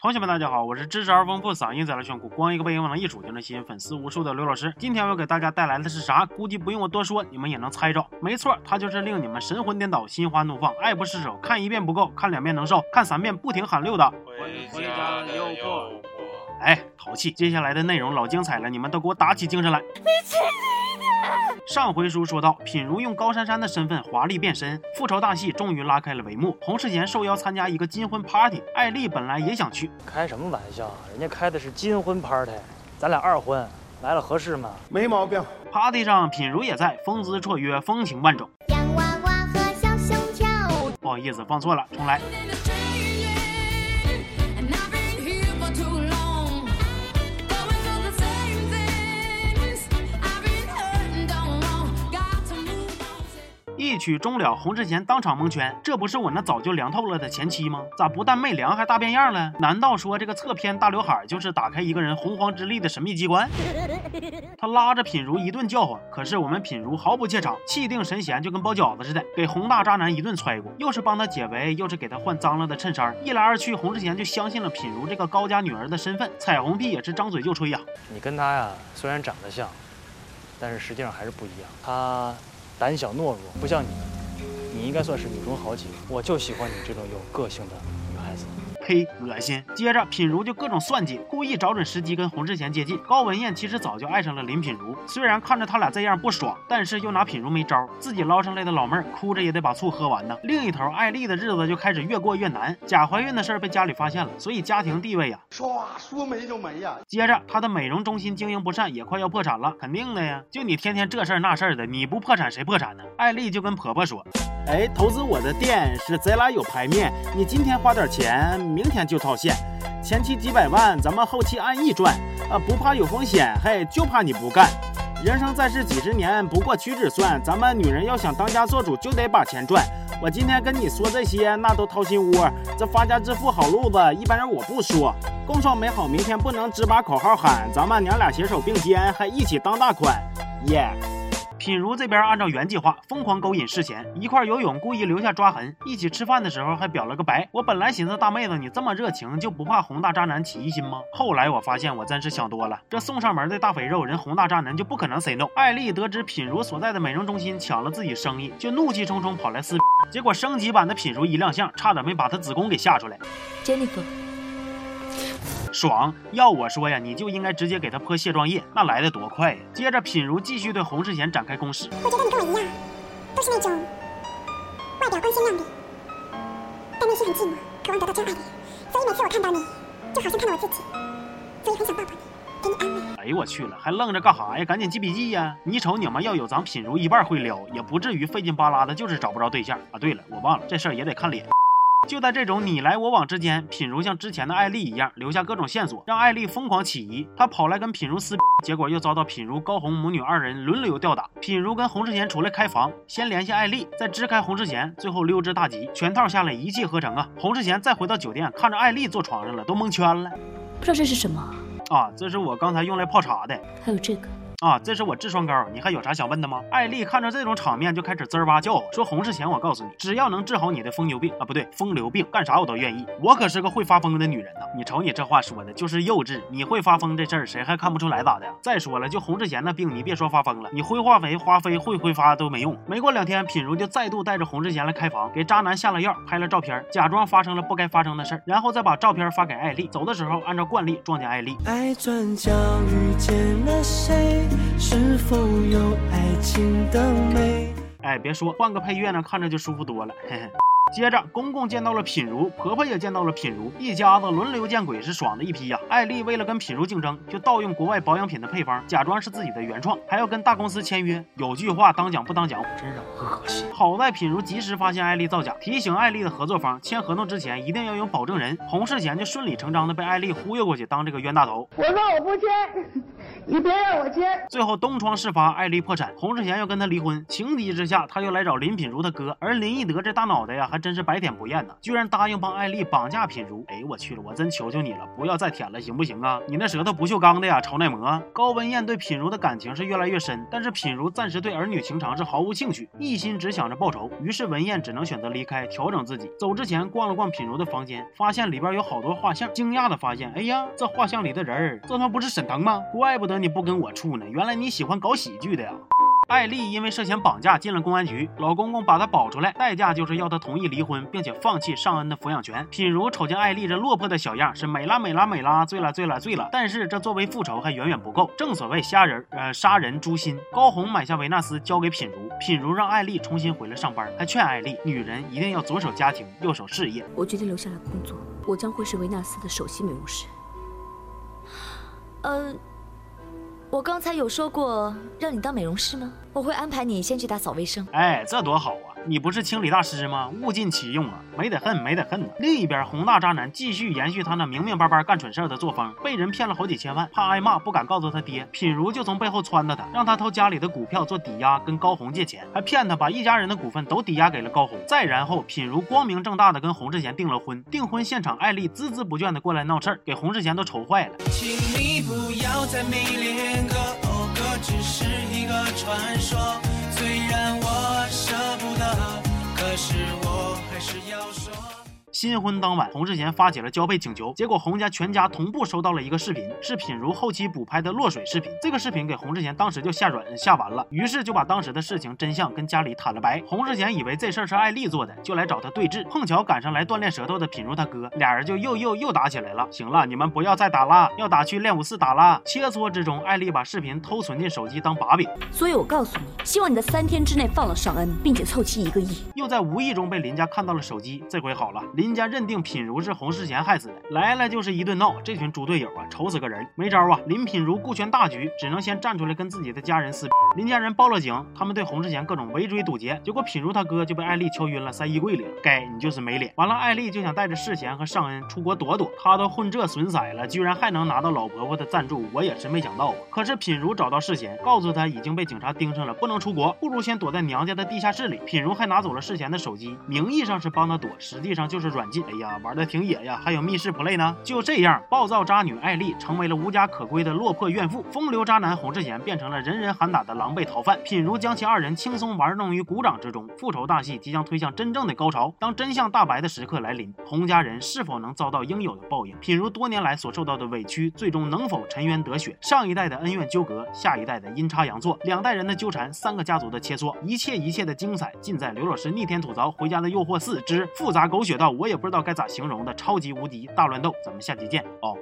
同学们，大家好，我是知识而丰富、嗓音贼拉炫酷、光一个背影往那一杵就能吸引粉丝无数的刘老师。今天我要给大家带来的是啥？估计不用我多说，你们也能猜着。没错，它就是令你们神魂颠倒、心花怒放、爱不释手、看一遍不够、看两遍能受、看三遍不停喊六的。回家诱惑。哎，淘气！接下来的内容老精彩了，你们都给我打起精神来！你去你的！上回书说到，品如用高珊珊的身份华丽变身，复仇大戏终于拉开了帷幕。洪世贤受邀参加一个金婚 party，艾丽本来也想去，开什么玩笑？人家开的是金婚 party，咱俩二婚，来了合适吗？没毛病。party 上品如也在，风姿绰约，风情万种。洋娃娃和小熊跳。不好意思，放错了，重来。一曲终了，洪世贤当场蒙圈，这不是我那早就凉透了的前妻吗？咋不但没凉，还大变样了？难道说这个侧偏大刘海就是打开一个人洪荒之力的神秘机关？他拉着品如一顿叫唤，可是我们品如毫不怯场，气定神闲，就跟包饺子似的，给洪大渣男一顿揣过，又是帮他解围，又是给他换脏了的衬衫，一来二去，洪世贤就相信了品如这个高家女儿的身份，彩虹屁也是张嘴就吹呀、你跟他呀，虽然长得像，但是实际上还是不一样。他胆小懦弱，不像你，你应该算是女中豪杰。我就喜欢你这种有个性的呸，恶心！接着品如就各种算计，故意找准时机跟洪世贤接近。高文艳其实早就爱上了林品如，虽然看着他俩这样不爽，但是又拿品如没招，自己捞上来的老妹儿哭着也得把醋喝完呢。另一头，艾丽的日子就开始越过越难，假怀孕的事儿被家里发现了，所以家庭地位呀、唰，说没就没呀。接着，她的美容中心经营不善，也快要破产了，肯定的呀。就你天天这事儿那事儿的，你不破产谁破产呢？艾丽就跟婆婆说，哎，投资我的店是贼拉有排面，你今天花点钱，明天就套现，前期几百万，咱们后期按亿赚，啊，不怕有风险，嘿，就怕你不干。人生在世几十年，不过屈指算，咱们女人要想当家做主，就得把钱赚。我今天跟你说这些，那都掏心窝。这发家致富好路子，一般人我不说。共创美好明天，不能只把口号喊，咱们娘俩携手并肩，还一起当大款，耶、品如这边按照原计划疯狂勾引世贤，一块游泳故意留下抓痕，一起吃饭的时候还表了个白。我本来寻思大妹子你这么热情，就不怕洪大渣男起疑心吗？后来我发现我真是想多了，这送上门的大肥肉，人洪大渣男就不可能 say no。艾丽得知品如所在的美容中心抢了自己生意，就怒气冲冲跑来撕，结果升级版的品如一亮相，差点没把她子宫给吓出来。Jennifer，爽！要我说呀，你就应该直接给他泼卸妆液，那来的多快呀！接着品如继续对洪世贤展开攻势。我觉得你跟我一样，都是那种外表光鲜亮丽，但内心很寂寞，渴望得到真爱的人。所以每次我看到你，就好像看到我自己，所以很想抱抱你，给你安慰。哎呦我去了，还愣着干啥呀？赶紧记笔记呀！你瞅你们要有咱品如一半会撩，也不至于费劲巴拉的，就是找不着对象啊。对了，我忘了这事儿也得看脸。就在这种你来我往之间，品如像之前的艾丽一样，留下各种线索，让艾丽疯狂起疑。她跑来跟品如撕，结果又遭到品如、高红母女二人轮流吊打。品如跟洪世贤出来开房，先联系艾丽，再支开洪世贤，最后溜之大吉，全套下来一气呵成啊！洪世贤再回到酒店，看着艾丽坐床上了，都蒙圈了不知道这是什么？啊！这是我刚才用来泡茶的。还有这个，啊，这是我痔疮膏，你还有啥想问的吗？艾丽看着这种场面就开始滋儿哇叫，说洪世贤，我告诉你，只要能治好你的疯牛病啊，不对，风流病，干啥我都愿意。我可是个会发疯的女人呐！你瞅你这话说的，就是幼稚。你会发疯这事儿，谁还看不出来咋的？再说了，就洪世贤那病，你别说发疯了，你灰化肥、花飞、会挥发都没用。没过两天，品如就再度带着洪世贤来开房，给渣男下了药，拍了照片，假装发生了不该发生的事儿，然后再把照片发给艾丽。走的时候，按照惯例撞见艾丽。爱转角遇见了谁？是否有爱情的美？哎，别说，换个配乐呢，看着就舒服多了。嘿嘿。接着，公公见到了品如，婆婆也见到了品如，一家子轮流见鬼，是爽的一批呀。艾丽为了跟品如竞争，就盗用国外保养品的配方，假装是自己的原创，还要跟大公司签约。有句话当讲不当讲，真让我恶心。好在品如及时发现艾丽造假，提醒艾丽的合作方签合同之前一定要有保证人。洪世贤就顺理成章的被艾丽忽悠过去当这个冤大头。我说我不签，你别让我接。最后东窗事发，艾丽破产，洪世贤要跟她离婚。情急之下，他又来找林品如他哥，而林义德这大脑袋呀，还真是白舔不厌呐，居然答应帮艾丽绑架品如。哎，我去了，我真求求你了，不要再舔了，行不行啊？你那舌头不锈钢的呀，超耐磨。高文艳对品如的感情是越来越深，但是品如暂时对儿女情长是毫无兴趣，一心只想着报仇。于是文艳只能选择离开，调整自己。走之前逛了逛品如的房间，发现里边有好多画像，惊讶的发现，哎呀，这画像里的人儿，这他妈不是沈腾吗？怪不得你不跟我处呢，原来你喜欢搞喜剧的呀。艾丽因为涉嫌绑架进了公安局，老公公把她保出来，代价就是要她同意离婚，并且放弃尚恩的抚养权。品如瞅见艾丽这落魄的小样，是美啦美啦美啦，醉了醉了醉了。但是这作为复仇还远远不够，正所谓虾仁呃杀人诛心。高红买下维纳斯交给品如，品如让艾丽重新回来上班，还劝艾丽女人一定要左手家庭，右手事业。我决定留下来工作，我将会是维纳斯的首席美容师。呃，我刚才有说过让你当美容师吗？我会安排你先去打扫卫生。哎，这多好啊！你不是清理大师吗？物尽其用啊，没得恨，没得恨呐。另一边，宏大渣男继续延续他那明明白白干蠢事儿的作风，被人骗了好几千万，怕挨骂，不敢告诉他爹。品如就从背后撺掇他，让他偷家里的股票做抵押，跟高红借钱，还骗他把一家人的股份都抵押给了高红。再然后，品如光明正大的跟洪世贤订了婚。订婚现场，艾丽孜孜不倦的过来闹事儿，给洪世贤都愁坏了。请你不要再迷恋个讴歌，只是一个传说。虽然还是要。新婚当晚，洪世贤发起了交配请求，结果洪家全家同步收到了一个视频，是品如后期补拍的落水视频。这个视频给洪世贤当时就吓软吓完了，于是就把当时的事情真相跟家里坦了白。洪世贤以为这事儿是艾丽做的，就来找他对峙，碰巧赶上来锻炼舌头的品如他哥，俩人就又又又打起来了。行了，你们不要再打了，要打去练武室打了。切磋之中，艾丽把视频偷存进手机当把柄，所以我告诉你，希望你在三天之内放了尚恩，并且凑齐一个亿。又在无意中被林家看到了手机，这回好了，林家认定品如是洪世贤害死的，来了就是一顿闹。这群猪队友啊，愁死个人，没招啊！林品如顾全大局，只能先站出来跟自己的家人撕。林家人报了警，他们对洪世贤各种围追堵截，结果品如他哥就被艾丽敲晕了，塞衣柜里了。该你就是没脸。完了，艾丽就想带着世贤和尚恩出国躲躲，他都混这损色了，居然还能拿到老婆婆的赞助，我也是没想到啊。可是品如找到世贤，告诉他已经被警察盯上了，不能出国，不如先躲在娘家的地下室里。品如还拿走了世贤的手机，名义上是帮他躲，实际上就是软禁。哎呀，玩的挺野呀，还有密室 play 呢。就这样，暴躁渣女艾丽成为了无家可归的落魄怨妇，风流渣男洪世贤变成了人人喊打的狼狈逃犯。品如将其二人轻松玩弄于股掌之中，复仇大戏即将推向真正的高潮。当真相大白的时刻来临，洪家人是否能遭到应有的报应？品如多年来所受到的委屈，最终能否沉冤得雪？上一代的恩怨纠葛，下一代的阴差阳错，两代人的纠缠，三个家族的切磋，一切一切的精彩，尽在刘老师逆天吐槽回家的诱惑四之复杂狗血到我也不知道该咋形容的超级无敌大乱斗。咱们下期见哦。